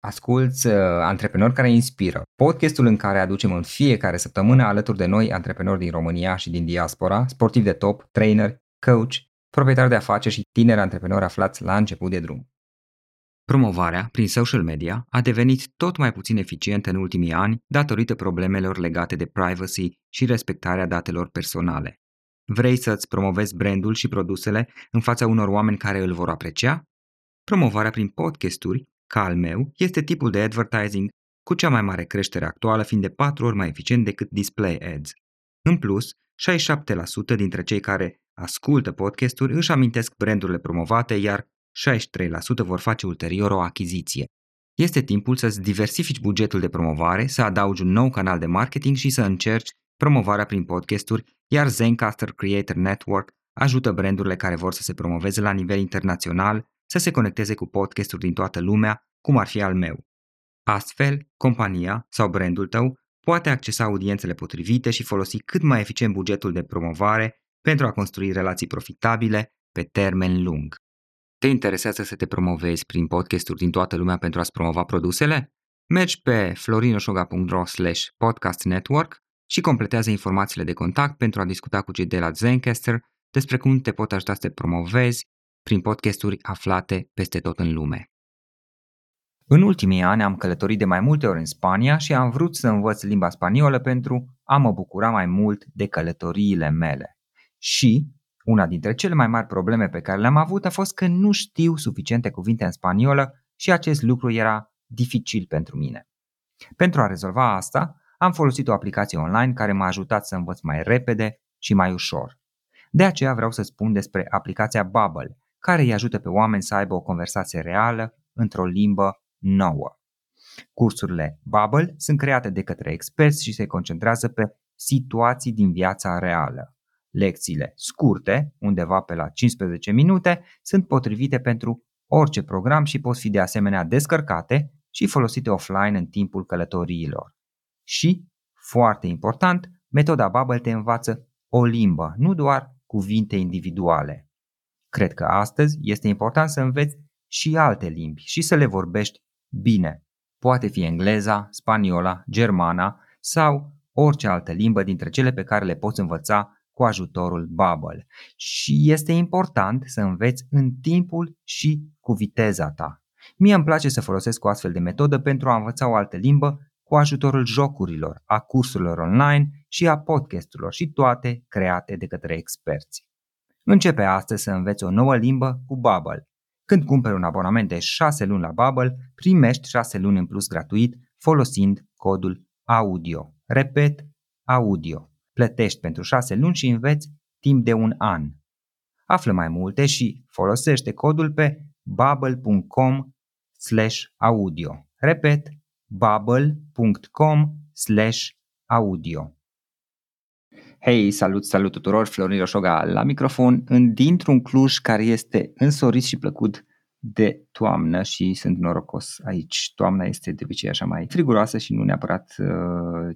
Asculți uh, Antreprenori care inspiră, podcastul în care aducem în fiecare săptămână alături de noi antreprenori din România și din diaspora, sportivi de top, trainer, coach, proprietari de afaceri și tineri antreprenori aflați la început de drum. Promovarea prin social media a devenit tot mai puțin eficientă în ultimii ani datorită problemelor legate de privacy și respectarea datelor personale. Vrei să-ți promovezi brandul și produsele în fața unor oameni care îl vor aprecia? Promovarea prin podcasturi ca al meu, este tipul de advertising cu cea mai mare creștere actuală, fiind de 4 ori mai eficient decât display ads. În plus, 67% dintre cei care ascultă podcasturi își amintesc brandurile promovate, iar 63% vor face ulterior o achiziție. Este timpul să-ți diversifici bugetul de promovare, să adaugi un nou canal de marketing și să încerci promovarea prin podcasturi, iar Zencaster Creator Network ajută brandurile care vor să se promoveze la nivel internațional să se conecteze cu podcasturi din toată lumea, cum ar fi al meu. Astfel, compania sau brandul tău poate accesa audiențele potrivite și folosi cât mai eficient bugetul de promovare pentru a construi relații profitabile pe termen lung. Te interesează să te promovezi prin podcasturi din toată lumea pentru a-ți promova produsele? Mergi pe florinosoga.ro slash podcast network și completează informațiile de contact pentru a discuta cu cei de la Zencaster despre cum te pot ajuta să te promovezi prin podcasturi aflate peste tot în lume. În ultimii ani am călătorit de mai multe ori în Spania și am vrut să învăț limba spaniolă pentru a mă bucura mai mult de călătoriile mele. Și una dintre cele mai mari probleme pe care le-am avut a fost că nu știu suficiente cuvinte în spaniolă și acest lucru era dificil pentru mine. Pentru a rezolva asta, am folosit o aplicație online care m-a ajutat să învăț mai repede și mai ușor. De aceea vreau să spun despre aplicația Bubble, care îi ajută pe oameni să aibă o conversație reală într-o limbă nouă. Cursurile Bubble sunt create de către experți și se concentrează pe situații din viața reală. Lecțiile scurte, undeva pe la 15 minute, sunt potrivite pentru orice program și pot fi de asemenea descărcate și folosite offline în timpul călătoriilor. Și, foarte important, metoda Bubble te învață o limbă, nu doar cuvinte individuale. Cred că astăzi este important să înveți și alte limbi și să le vorbești bine. Poate fi engleza, spaniola, germana sau orice altă limbă dintre cele pe care le poți învăța cu ajutorul Bubble. Și este important să înveți în timpul și cu viteza ta. Mie îmi place să folosesc o astfel de metodă pentru a învăța o altă limbă cu ajutorul jocurilor, a cursurilor online și a podcasturilor și toate create de către experți. Începe astăzi să înveți o nouă limbă cu Bubble. Când cumperi un abonament de 6 luni la Bubble, primești 6 luni în plus gratuit folosind codul AUDIO. Repet, AUDIO. Plătești pentru 6 luni și înveți timp de un an. Află mai multe și folosește codul pe bubble.com audio. Repet, bubble.com audio. Hei, salut, salut tuturor, Florin Roșoga la microfon, în, dintr-un Cluj care este însorit și plăcut de toamnă și sunt norocos aici. Toamna este de obicei așa mai friguroasă și nu neapărat uh,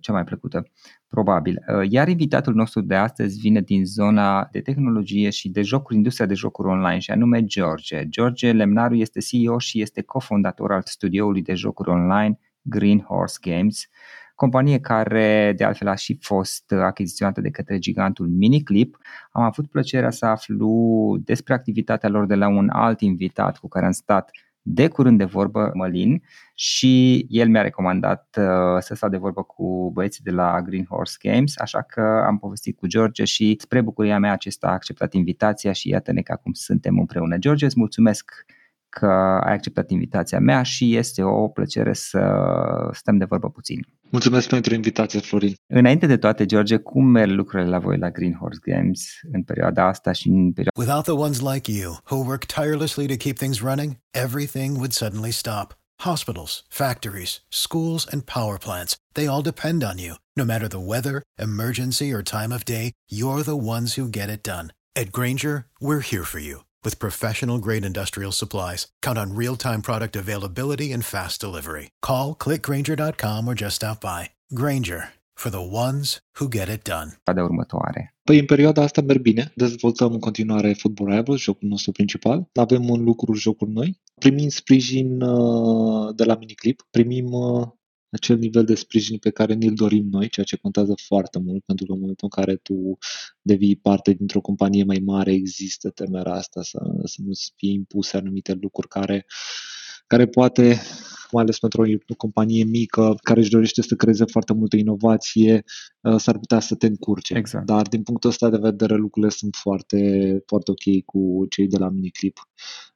cea mai plăcută, probabil. Uh, iar invitatul nostru de astăzi vine din zona de tehnologie și de jocuri, industria de jocuri online și anume George. George Lemnaru este CEO și este cofondator al studioului de jocuri online Green Horse Games. Uh, companie care de altfel a și fost achiziționată de către gigantul Miniclip. Am avut plăcerea să aflu despre activitatea lor de la un alt invitat cu care am stat de curând de vorbă, Mălin, și el mi-a recomandat uh, să stau de vorbă cu băieții de la Green Horse Games, așa că am povestit cu George și spre bucuria mea acesta a acceptat invitația și iată-ne că acum suntem împreună. George, îți mulțumesc că ai acceptat invitația mea și este o plăcere să stăm de vorbă puțin. Mulțumesc pentru invitație, Florin. Înainte de toate, George, cum merg lucrurile la voi la Green Horse Games în perioada asta și în perioada... Without the ones like you, who work tirelessly to keep things running, everything would suddenly stop. Hospitals, factories, schools, and power plants, they all depend on you. No matter the weather, emergency, or time of day, you're the ones who get it done. At Granger, we're here for you with professional grade industrial supplies, count on real time product availability and fast delivery. Call clickgranger.com or just stop by. Granger for the ones who get it done. de următoare? Păi în perioada asta merg bine, dezvoltăm în continuare Football Rivals, jocul nostru principal, avem în lucru jocuri noi, primim sprijin uh, de la Miniclip, primim uh, acel nivel de sprijin pe care ni-l dorim noi, ceea ce contează foarte mult, pentru că în momentul în care tu devii parte dintr-o companie mai mare, există temerea asta să, să nu-ți fie impuse anumite lucruri care, care poate mai ales pentru o companie mică care își dorește să creeze foarte multă inovație, uh, s-ar putea să te încurce. Exact. Dar din punctul ăsta de vedere lucrurile sunt foarte, foarte ok cu cei de la Miniclip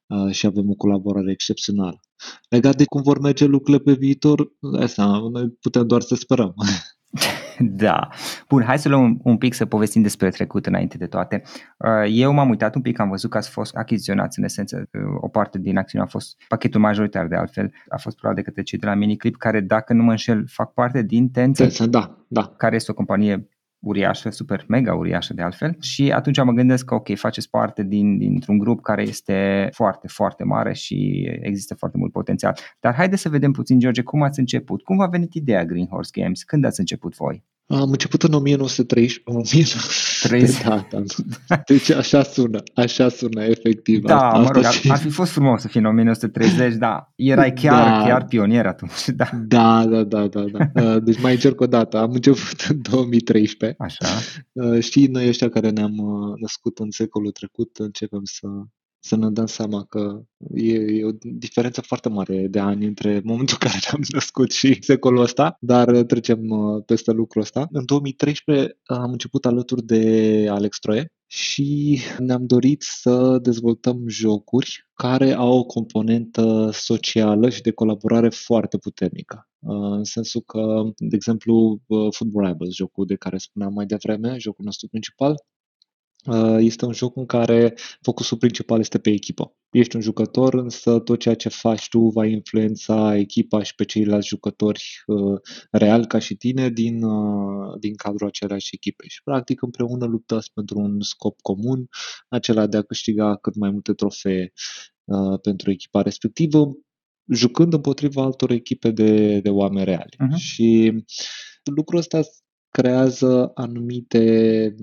uh, și avem o colaborare excepțională. Legat de cum vor merge lucrurile pe viitor, asta, noi putem doar să sperăm. Da. Bun, hai să luăm un, un pic să povestim despre trecut înainte de toate. Uh, eu m-am uitat un pic, am văzut că ați fost achiziționați în esență, uh, o parte din acțiune a fost, pachetul majoritar de altfel, a fost probabil de către cei de la Miniclip, care dacă nu mă înșel fac parte din Tencent, Da, da. care este o companie uriașă, super mega uriașă de altfel și atunci mă gândesc că ok, faceți parte din, dintr-un grup care este foarte, foarte mare și există foarte mult potențial. Dar haideți să vedem puțin, George, cum ați început? Cum v-a venit ideea Green Horse Games? Când ați început voi? Am început în 1913. 30. Da, da. Deci așa sună, așa sună efectiv. Da, asta, mă rog, asta ar, ar fi fost frumos să fie în 1930, da. Erai chiar, Da. chiar pionier atunci, da. Da, da, da, da, da. Uh, Deci mai încerc o dată. Am început în 2013. Așa. Uh, Știi, noi ăștia care ne-am uh, născut în secolul trecut, începem să, să ne dăm seama că e, e o diferență foarte mare de ani între momentul în care ne-am născut și secolul ăsta, dar uh, trecem uh, peste lucrul ăsta. În 2013 am început alături de Alex Troie și ne-am dorit să dezvoltăm jocuri care au o componentă socială și de colaborare foarte puternică. Uh, În sensul că, de exemplu, uh, Football Rivals, jocul de care spuneam mai devreme, jocul nostru principal, uh, este un joc în care focusul principal este pe echipă. Ești un jucător, însă tot ceea ce faci tu va influența echipa și pe ceilalți jucători uh, real ca și tine din, uh, din cadrul aceleași echipe. Și practic împreună luptați pentru un scop comun, acela de a câștiga cât mai multe trofee uh, pentru echipa respectivă, jucând împotriva altor echipe de, de oameni reali. Mhm. Și lucrul ăsta creează anumite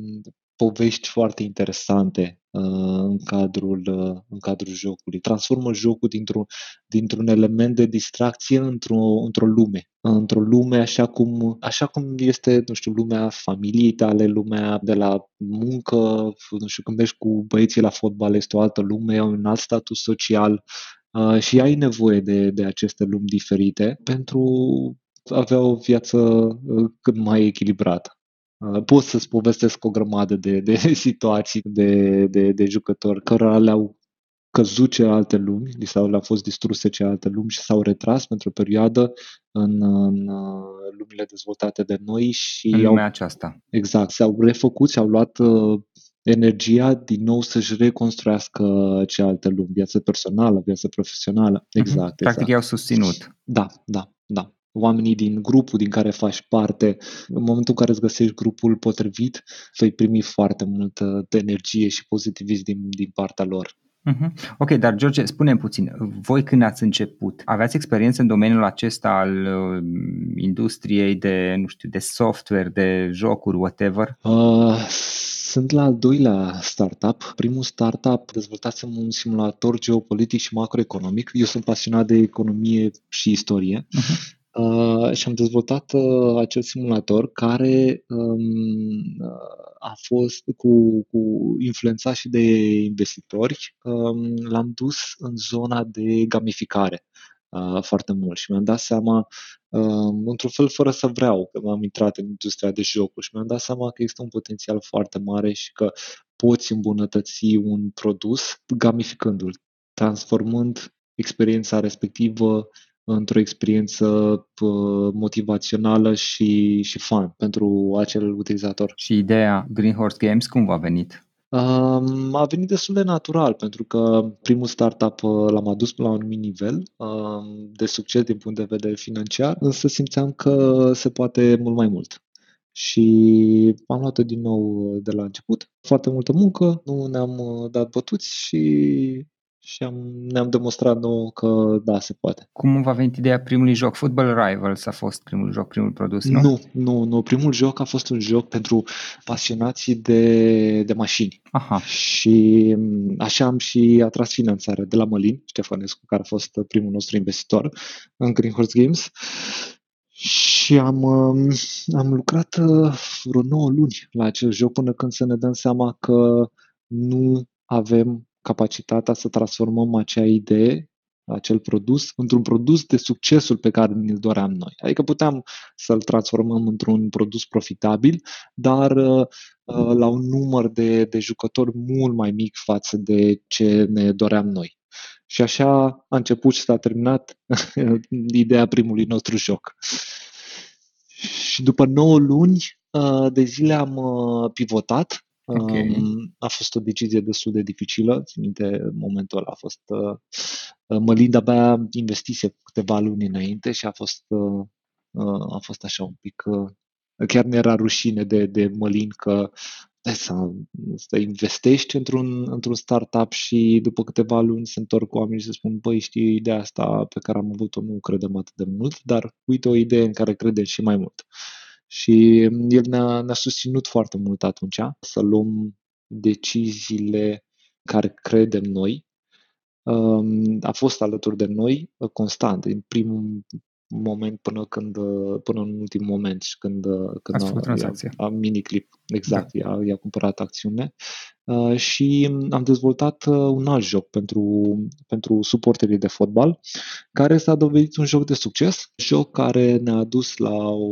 povești foarte interesante uh, în cadrul, uh, în cadrul jocului. Transformă jocul dintr-un, dintr-un element de distracție într-o, într-o lume. Într-o lume așa cum, așa cum este, nu știu, lumea familiei tale, lumea de la muncă, nu știu, când mergi cu băieții la fotbal, este o altă lume, un alt status social uh, și ai nevoie de, de aceste lumi diferite pentru a avea o viață uh, cât mai echilibrată. Uh, Pot să-ți povestesc o grămadă de, de situații de, de, de jucători cărora le-au căzut celelalte lumi, li s-au, le-au fost distruse celelalte lumi și s-au retras pentru o perioadă în, în uh, lumile dezvoltate de noi și În au, lumea aceasta. exact, s-au refăcut și au luat uh, energia din nou să-și reconstruiască cealaltă lumi, viață personală, viață profesională. Exact, Mhm. exact. Practic i-au susținut. Da, da, da. Oamenii din grupul din care faci parte, în momentul în care îți găsești grupul potrivit, vei primi foarte multă energie și pozitivism din, din partea lor. Mhm. Ok, dar George, spune puțin, voi când ați început, aveați experiență în domeniul acesta al uh, industriei de, nu știu, de software, de jocuri, whatever? Uh, sunt la al doilea startup. Primul startup dezvoltasem un simulator geopolitic și macroeconomic. Eu sunt pasionat de economie și istorie. Mhm. Uh, și am dezvoltat uh, acel simulator care um, uh, a fost cu, cu influențat și de investitori. Um, l-am dus în zona de gamificare uh, foarte mult și mi-am dat seama, um, într-un fel fără să vreau, că m-am intrat în industria de jocuri și mi-am dat seama că există un potențial foarte mare și că poți îmbunătăți un produs gamificându-l, transformând experiența respectivă într-o experiență uh, motivațională și, și fun pentru acel utilizator. Și ideea Green Horse Games cum v-a venit? Um, a venit destul de natural pentru că primul startup uh, l-am adus la un anumit nivel um, de succes din punct de vedere financiar, însă simțeam că se poate mult mai mult. Și am luat-o din nou uh, de la început. Foarte multă muncă, nu ne-am uh, dat bătuți și, și am, ne-am demonstrat nou că da, se poate. Cum v-a venit ideea primului joc? Football Rivals a fost primul joc, primul produs, nu? Nu, nu, nu. Primul joc a fost un joc pentru pasionații de, de mașini. Aha. Și așa am și atras finanțare de la Mălin, Ștefănescu, care a fost primul nostru investitor în Greenhorse Games. Și am, um, am lucrat uh, vreo 9 luni la acel joc până când să ne dăm seama că nu avem capacitatea să transformăm acea idee, acel produs, într-un produs de succesul pe care ne-l doream noi. Adică puteam să-l transformăm într-un produs profitabil, dar uh, uh, la un număr de, de jucători mult mai mic față de ce ne doream noi. Și așa a început și s-a terminat ideea primului nostru joc. Și după 9 luni uh, de zile am pivotat Okay. A fost o decizie destul de dificilă, țin minte, momentul ăla a fost... Uh, Mălinda abia investise câteva luni înainte și a fost, uh, uh, a fost așa un pic... Chiar ne era rușine de, de Mălin că să, să investești într-un, într-un startup și după câteva luni se întorc oamenii și se spun, băi, știi, ideea asta pe care am avut-o nu credem atât de mult, dar uite o idee în care credem și mai mult. Și el ne-a, ne-a susținut foarte mult atunci să luăm deciziile care credem noi. Um, a fost alături de noi uh, constant, în primul moment până când până în ultimul moment și când, când a, a, a miniclip, exact, da. i-a, i-a cumpărat acțiune Uh, și am dezvoltat uh, un alt joc pentru, pentru suporterii de fotbal, care s-a dovedit un joc de succes, joc care ne-a dus la o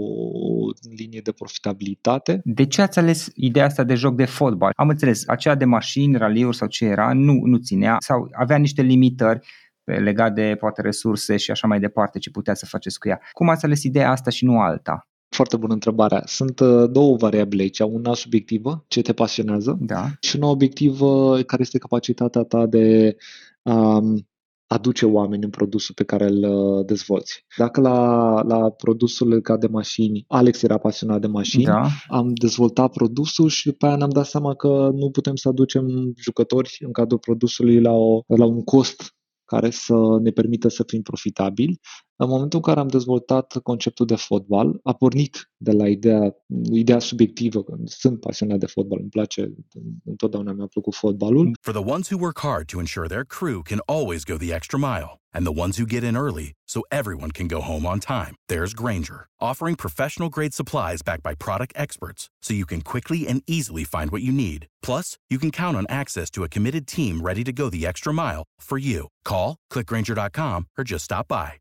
linie de profitabilitate. De ce ați ales ideea asta de joc de fotbal? Am înțeles, aceea de mașini, raliuri sau ce era, nu, nu ținea sau avea niște limitări legat de poate resurse și așa mai departe ce putea să faceți cu ea. Cum ați ales ideea asta și nu alta? Foarte bună întrebare. Sunt uh, două variabile aici. Una subiectivă, ce te pasionează, da. și una obiectivă, care este capacitatea ta de um, aduce oameni în produsul pe care îl uh, dezvolți. Dacă la, la produsul legat de mașini, Alex era pasionat de mașini, da. am dezvoltat produsul și după aia ne-am dat seama că nu putem să aducem jucători în cadrul produsului la, o, la un cost care să ne permită să fim profitabili. În momentul în care am dezvoltat conceptul de fotbal, a pornit de la ideea, ideea subiectivă, că sunt pasionat de fotbal, îmi place, întotdeauna mi-a plăcut fotbalul. For the ones who work hard to ensure their crew can always go the extra mile, and the ones who get in early so everyone can go home on time, there's Granger, offering professional grade supplies backed by product experts so you can quickly and easily find what you need. Plus, you can count on access to a committed team ready to go the extra mile for you. Call, clickgranger.com, or just stop by.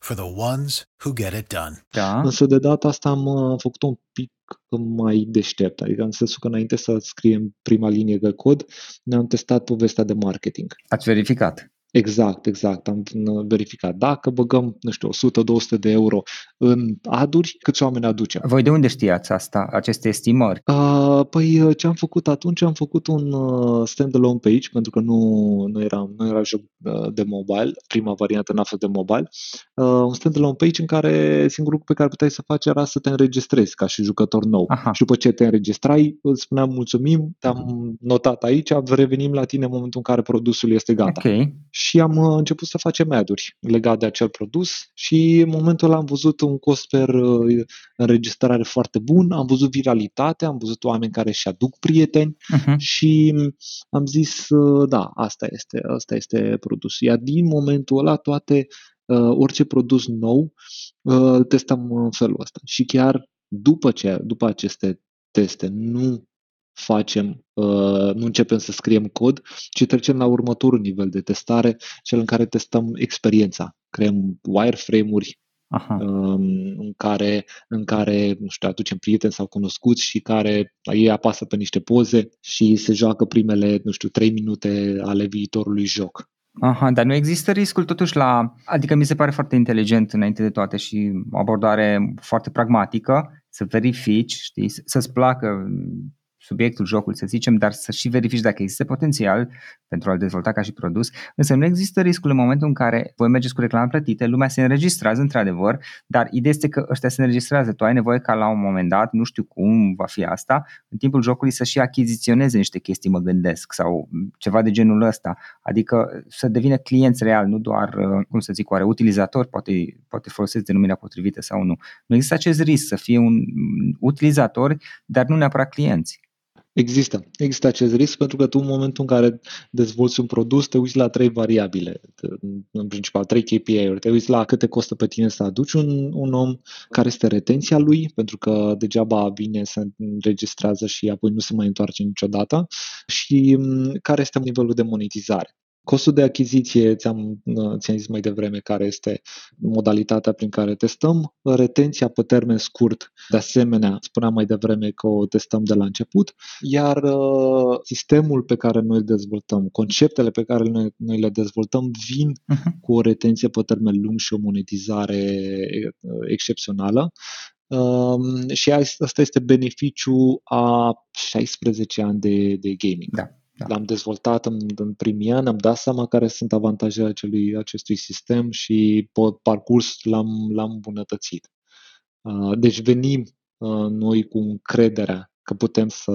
for the ones who get it done. Da. Însă de data asta am uh, făcut un pic mai deștept, adică în sensul că înainte să scriem prima linie de cod, ne-am testat povestea de marketing. Ați verificat. Exact, exact. Am verificat. Dacă băgăm, nu știu, 100-200 de euro în aduri, câți oameni aducem? Voi de unde știați asta, aceste estimări? Uh, păi uh, ce am făcut atunci? Am făcut un uh, standalone page, pentru că nu, nu, era, nu era joc uh, de mobile, prima variantă n-a fost de mobile. Uh, un standalone page în care singurul lucru pe care puteai să faci era să te înregistrezi ca și jucător nou. Aha. Și după ce te înregistrai, îți spuneam mulțumim, te-am notat aici, revenim la tine în momentul în care produsul este gata. Ok. Și am uh, început să facem ad-uri legate de acel produs și în momentul ăla am văzut un cost per uh, înregistrare foarte bun, am văzut viralitate, am văzut oameni care își aduc prieteni Uh-huh. și am zis, uh, da, asta este, asta este produsul. Iar din momentul ăla toate, uh, orice produs nou, uh, îl testăm în felul ăsta. Și chiar după, ce, după aceste teste nu facem, uh, nu începem să scriem cod, ci trecem la următorul nivel de testare, cel în care testăm experiența. Creăm wireframe-uri Aha. um, în care, în care, nu știu, aducem prieteni sau cunoscuți și care ei apasă pe niște poze și se joacă primele, nu știu, trei minute ale viitorului joc. Aha, dar nu există riscul totuși la... Adică mi se pare foarte inteligent înainte de toate și o abordare foarte pragmatică, să verifici, știi, să-ți placă subiectul jocului, să zicem, dar să și verifici dacă există potențial pentru a-l dezvolta ca și produs, însă nu există riscul în momentul în care voi mergeți cu reclame plătite, lumea se înregistrează într-adevăr, dar ideea este că ăștia se înregistrează, tu ai nevoie ca la un moment dat, nu știu cum va fi asta, în timpul jocului să și achiziționeze niște chestii, mă gândesc, sau ceva de genul ăsta, adică să devină clienți real, nu doar, uh, cum să zic, oare utilizator, poate, poate folosesc denumirea potrivită sau nu. Nu există acest risc să fie un utilizator, dar nu neapărat clienți. Există. Există acest risc pentru că tu în momentul în care dezvolți un produs te uiți la trei variabile, în principal trei KPI-uri. Te uiți la câte costă pe tine să aduci un, un om, care este retenția lui, pentru că degeaba vine să înregistrează și apoi nu se mai întoarce niciodată și mm, care este nivelul de monetizare. Costul de achiziție, ți-am, ți-am zis mai devreme care este modalitatea prin care testăm. Retenția pe termen scurt, de asemenea, spuneam mai devreme că o testăm de la început, iar uh, sistemul pe care noi îl dezvoltăm, conceptele pe care noi, noi le dezvoltăm vin uh-huh. cu o retenție pe termen lung și o monetizare uh, excepțională. Um, și asta este beneficiu a 16 ani de, de gaming. Da. Da. L-am dezvoltat în, în primii ani, am dat seama care sunt avantajele acelui, acestui sistem și pe parcurs l-am, l-am îmbunătățit. Uh, deci venim uh, noi cu încrederea că putem să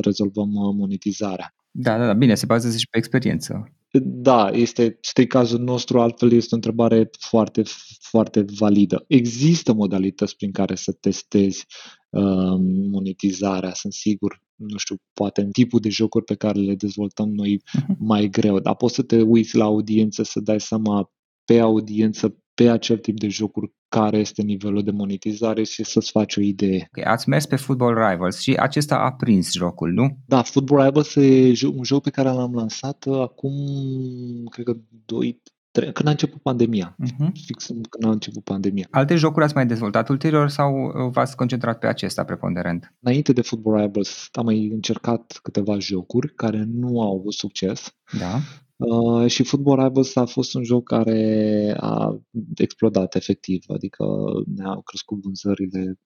rezolvăm uh, monetizarea. Da, da, da, bine, se bazează și pe experiență. Da, este, este cazul nostru, altfel este o întrebare foarte, foarte validă. Există modalități prin care să testezi uh, monetizarea, sunt sigur, nu știu, poate în tipul de jocuri pe care le dezvoltăm noi uh-huh. mai greu, dar poți să te uiți la audiență, să dai seama pe audiență, pe acel tip de jocuri, care este nivelul de monetizare și să-ți faci o idee. Okay, ați mers pe Football Rivals și acesta a prins jocul, nu? Da, Football Rivals e un joc pe care l-am lansat acum, cred că 2, când a început pandemia. Uh-huh. Fix când a început pandemia. Alte jocuri ați mai dezvoltat ulterior sau v-ați concentrat pe acesta preponderent? Înainte de Football Rivals am mai încercat câteva jocuri care nu au avut succes. Da. Uh, și Football Rivals a fost un joc care a explodat efectiv, adică ne-au crescut vânzările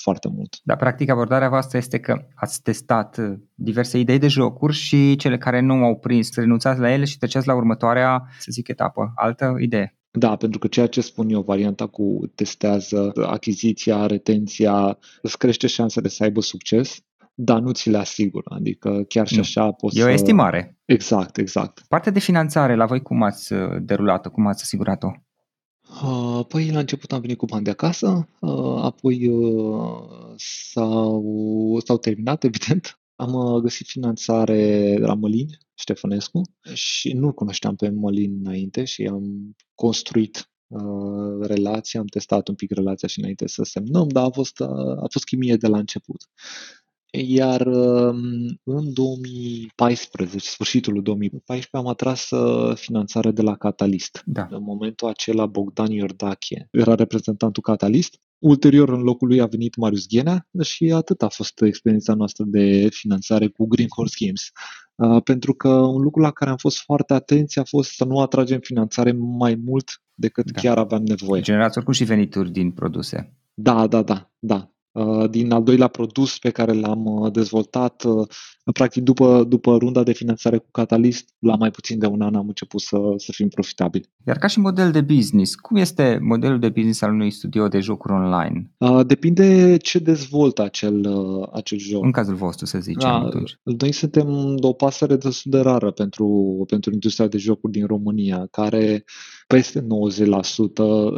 foarte mult. Dar practic abordarea voastră este că ați testat diverse idei de jocuri și cele care nu au prins, renunțați la ele și treceți la următoarea, să zic, etapă, altă idee. Da, pentru că ceea ce spun eu, varianta cu testează achiziția, retenția, îți crește șansele să aibă succes dar nu ți le asigur. Adică chiar și nu. așa poți E o estimare. Exact, exact. Partea de finanțare, la voi cum ați uh, derulat-o, cum ați asigurat-o? Uh, păi la început am venit cu bani de acasă, uh, apoi s-au, s-au terminat, evident. Am găsit finanțare de la Mălin, Ștefănescu, și nu cunoșteam pe Mălin înainte și am construit uh, relația, am testat un pic relația și înainte să semnăm, dar a fost, a fost chimie de la început. Iar um, în 2014, sfârșitul 2014, am atras uh, finanțare de la Catalist. Da. În momentul acela Bogdan Iordache era reprezentantul Catalist. Ulterior, în locul lui a venit Marius Ghenea și atât a fost experiența noastră de finanțare cu Green Horse Games. Uh, pentru că un lucru la care am fost foarte atenți a fost să nu atragem finanțare mai mult decât da. chiar aveam nevoie. Generați oricum și venituri din produse. Da, da, da, da. Uh, din al doilea produs pe care l-am uh, dezvoltat. Uh, practic, după, după runda de finanțare cu Catalyst, la mai puțin de un an am început să, să fim profitabili. Iar ca și model de business, cum este modelul de business al unui studio de jocuri online? Depinde ce dezvoltă acel, acel joc. În cazul vostru, să zicem. Da, atunci. Noi suntem o pasăre destul de rară pentru, pentru industria de jocuri din România, care peste 90%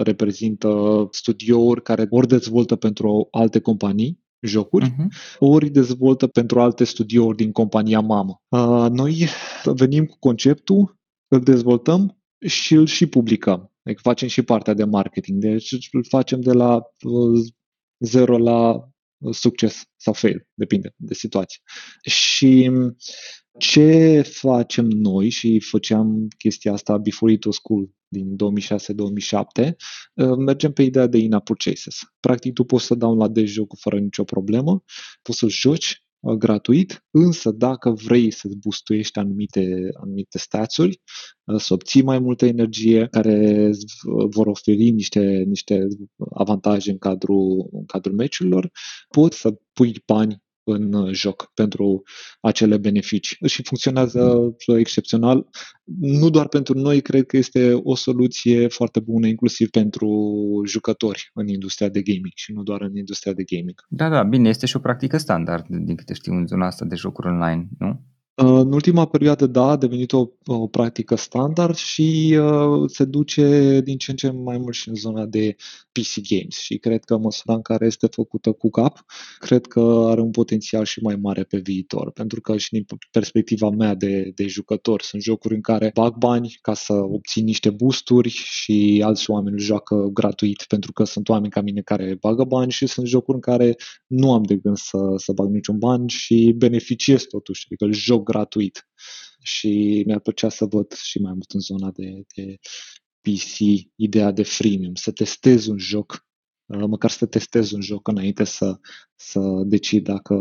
reprezintă studiouri care ori dezvoltă pentru alte companii, jocuri, uh-huh. ori dezvoltă pentru alte studiouri din compania mamă. Uh, noi venim cu conceptul, îl dezvoltăm și îl și publicăm. Adică facem și partea de marketing. Deci îl facem de la uh, zero la succes sau fail, depinde de situație. Și ce facem noi și făceam chestia asta before it was cool din 2006-2007, uh, mergem pe ideea de in-app purchases. Practic, tu poți să downloadezi jocul fără nicio problemă, poți să-l joci uh, gratuit, însă dacă vrei să-ți boostuiești anumite, anumite stațuri, uh, să obții mai multă energie, care vor oferi niște, niște avantaje în cadrul, în cadrul meciurilor, poți să pui bani în uh, joc pentru acele beneficii. Și funcționează mm. excepțional. Nu doar pentru noi, cred că este o soluție foarte bună, inclusiv pentru jucători în industria de gaming și nu doar în industria de gaming. Da, da, bine, este și o practică standard, din câte știu, în zona asta de jocuri online, nu? În ultima perioadă, da, a devenit o, o practică standard și uh, se duce din ce în ce mai mult și în zona de PC games și cred că măsura în care este făcută cu cap, cred că are un potențial și mai mare pe viitor, pentru că și din perspectiva mea de, de jucător sunt jocuri în care bag bani ca să obțin niște boosturi și alți oameni joacă gratuit pentru că sunt oameni ca mine care bagă bani și sunt jocuri în care nu am de gând să, să bag niciun bani și beneficiez totuși, adică îl joc gratuit. Și mi-ar plăcea să văd și mai mult în zona de, de PC ideea de freemium, să testez un joc, uh, măcar să testez un joc înainte să, să decid dacă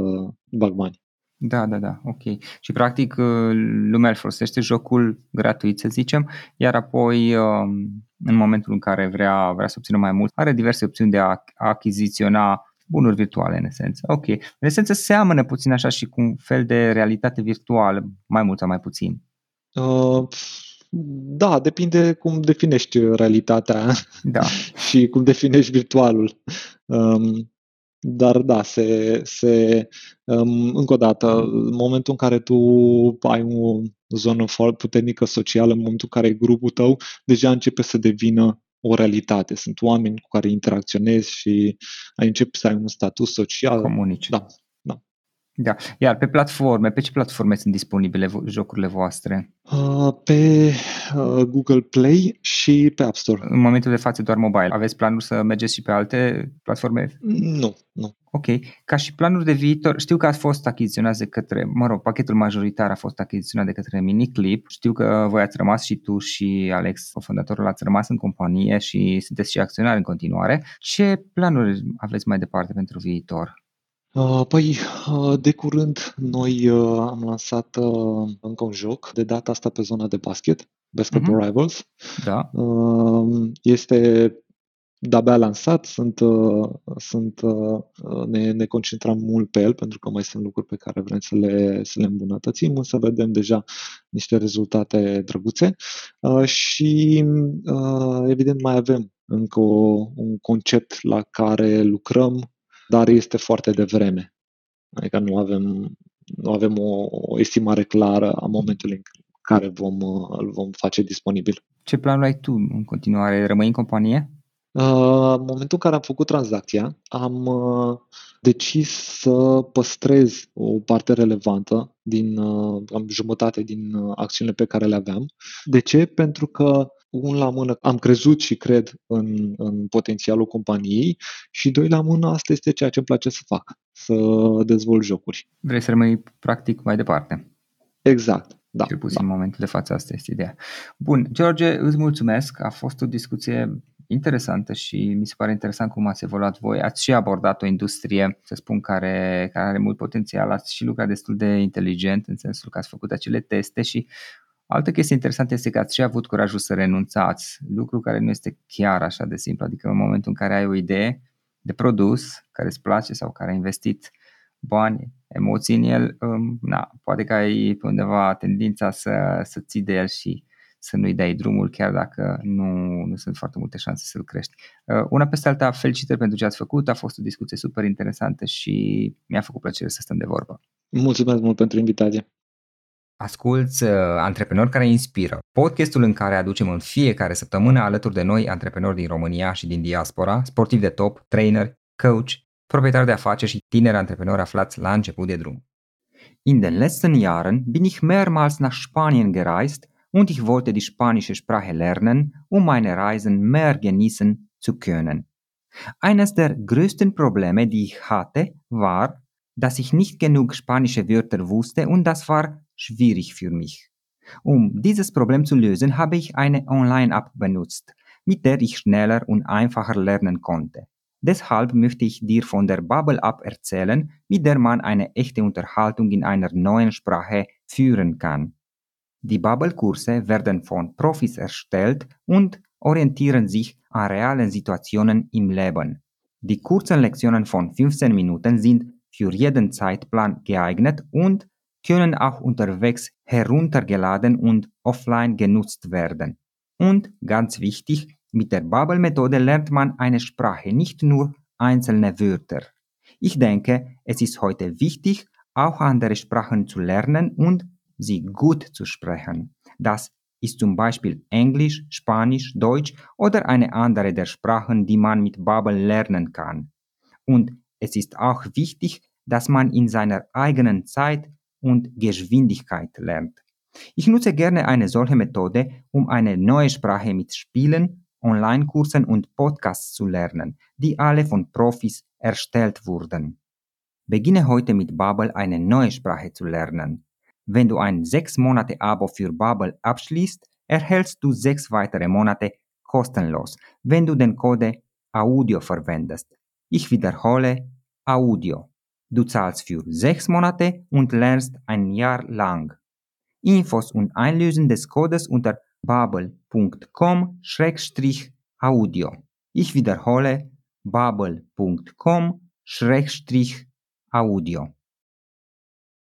bag bani. Da, da, da, ok. Și practic uh, lumea îl folosește jocul gratuit, să zicem, iar apoi um, în momentul în care vrea, vrea să obțină mai mult, are diverse opțiuni de a achiziționa bunuri virtuale, în esență. Ok. În esență seamănă puțin așa și cu un fel de realitate virtuală, mai mult sau mai puțin. Uh, da, depinde cum definești realitatea da. și cum definești virtualul. Um, dar da, se, se um, încă o dată, în momentul în care tu ai o zonă foarte puternică socială, în momentul în care grupul tău deja începe să devină o realitate. Sunt oameni cu care interacționezi și ai începe să ai un status social. Comunici. Da, da. Iar pe platforme, pe ce platforme sunt disponibile jocurile voastre? Uh, pe uh, Google Play și pe App Store. În momentul de față doar mobile. Aveți planuri să mergeți și pe alte platforme? Nu, nu. Ok. Ca și planuri de viitor, știu că a fost achiziționat de către, mă rog, pachetul majoritar a fost achiziționat de către Miniclip. Știu că voi ați rămas și tu și Alex, fondatorul, ați rămas în companie și sunteți și acționari în continuare. Ce planuri aveți mai departe pentru viitor? Uh, păi, uh, de curând noi uh, am lansat încă un joc, de data asta pe zona de basket, Basketball uh-huh. Rivals. Da. Este de-abia lansat, sunt, sunt, ne, ne concentrăm mult pe el pentru că mai sunt lucruri pe care vrem să le, să le îmbunătățim, însă vedem deja niște rezultate drăguțe și evident mai avem încă o, un concept la care lucrăm dar este foarte devreme. Adică nu avem, nu avem o, o estimare clară a momentului în care vom, îl vom face disponibil. Ce planuri ai tu în continuare? Rămâi în companie? Uh, în momentul în care am făcut tranzacția, am uh, decis să păstrez o parte relevantă din uh, jumătate din acțiunile pe care le aveam. De ce? Pentru că un la mână, am crezut și cred în, în potențialul companiei și doi la mână, asta este ceea ce îmi place să fac, să dezvolt jocuri. Vrei să rămâi practic mai departe. Exact. Da, Cel puțin da. în momentul de față asta este ideea. Bun, George, îți mulțumesc. A fost o discuție interesantă și mi se pare interesant cum ați evoluat voi. Ați și abordat o industrie, să spun, care, care are mult potențial, ați și lucrat destul de inteligent în sensul că ați făcut acele teste și Altă chestie interesantă este că ați și avut curajul să renunțați, lucru care nu este chiar așa de simplu, adică în momentul în care ai o idee de produs care îți place sau care ai investit bani, emoții în el, um, na, poate că ai pe undeva tendința să, să ții de el și să nu-i dai drumul, chiar dacă nu, nu sunt foarte multe șanse să-l crești. Uh, una peste alta, felicitări pentru ce ați făcut, a fost o discuție super interesantă și mi-a făcut plăcere să stăm de vorbă. Mulțumesc mult pentru invitație. Asculți uh, Antreprenori care inspiră, podcastul în care aducem în fiecare săptămână alături de noi antreprenori din România și din diaspora, sportivi de top, trainer, coach, proprietari de afaceri și tineri antreprenori aflați la început de drum. In den letzten Jahren bin ich mehrmals nach Spanien gereist und ich wollte die spanische Sprache lernen, um meine Reisen mehr genießen zu können. Eines der größten Probleme, die ich hatte, war, dass ich nicht genug spanische Wörter wusste und das war schwierig für mich. Um dieses Problem zu lösen, habe ich eine Online-App benutzt, mit der ich schneller und einfacher lernen konnte. Deshalb möchte ich dir von der Bubble App erzählen, mit der man eine echte Unterhaltung in einer neuen Sprache führen kann. Die Bubble-Kurse werden von Profis erstellt und orientieren sich an realen Situationen im Leben. Die kurzen Lektionen von 15 Minuten sind für jeden Zeitplan geeignet und können auch unterwegs heruntergeladen und offline genutzt werden. Und ganz wichtig, mit der Bubble-Methode lernt man eine Sprache, nicht nur einzelne Wörter. Ich denke, es ist heute wichtig, auch andere Sprachen zu lernen und sie gut zu sprechen. Das ist zum Beispiel Englisch, Spanisch, Deutsch oder eine andere der Sprachen, die man mit Bubble lernen kann. Und es ist auch wichtig, dass man in seiner eigenen Zeit und Geschwindigkeit lernt. Ich nutze gerne eine solche Methode, um eine neue Sprache mit Spielen, Online-Kursen und Podcasts zu lernen, die alle von Profis erstellt wurden. Beginne heute mit Babbel eine neue Sprache zu lernen. Wenn du ein 6 Monate Abo für Babbel abschließt, erhältst du 6 weitere Monate kostenlos, wenn du den Code AUDIO verwendest. Ich wiederhole AUDIO. Du zahlst für 6 Monate und lernst ein Jahr lang. Infos und Einlösen des Codes unter babel.com-audio. Ich wiederhole babel.com-audio.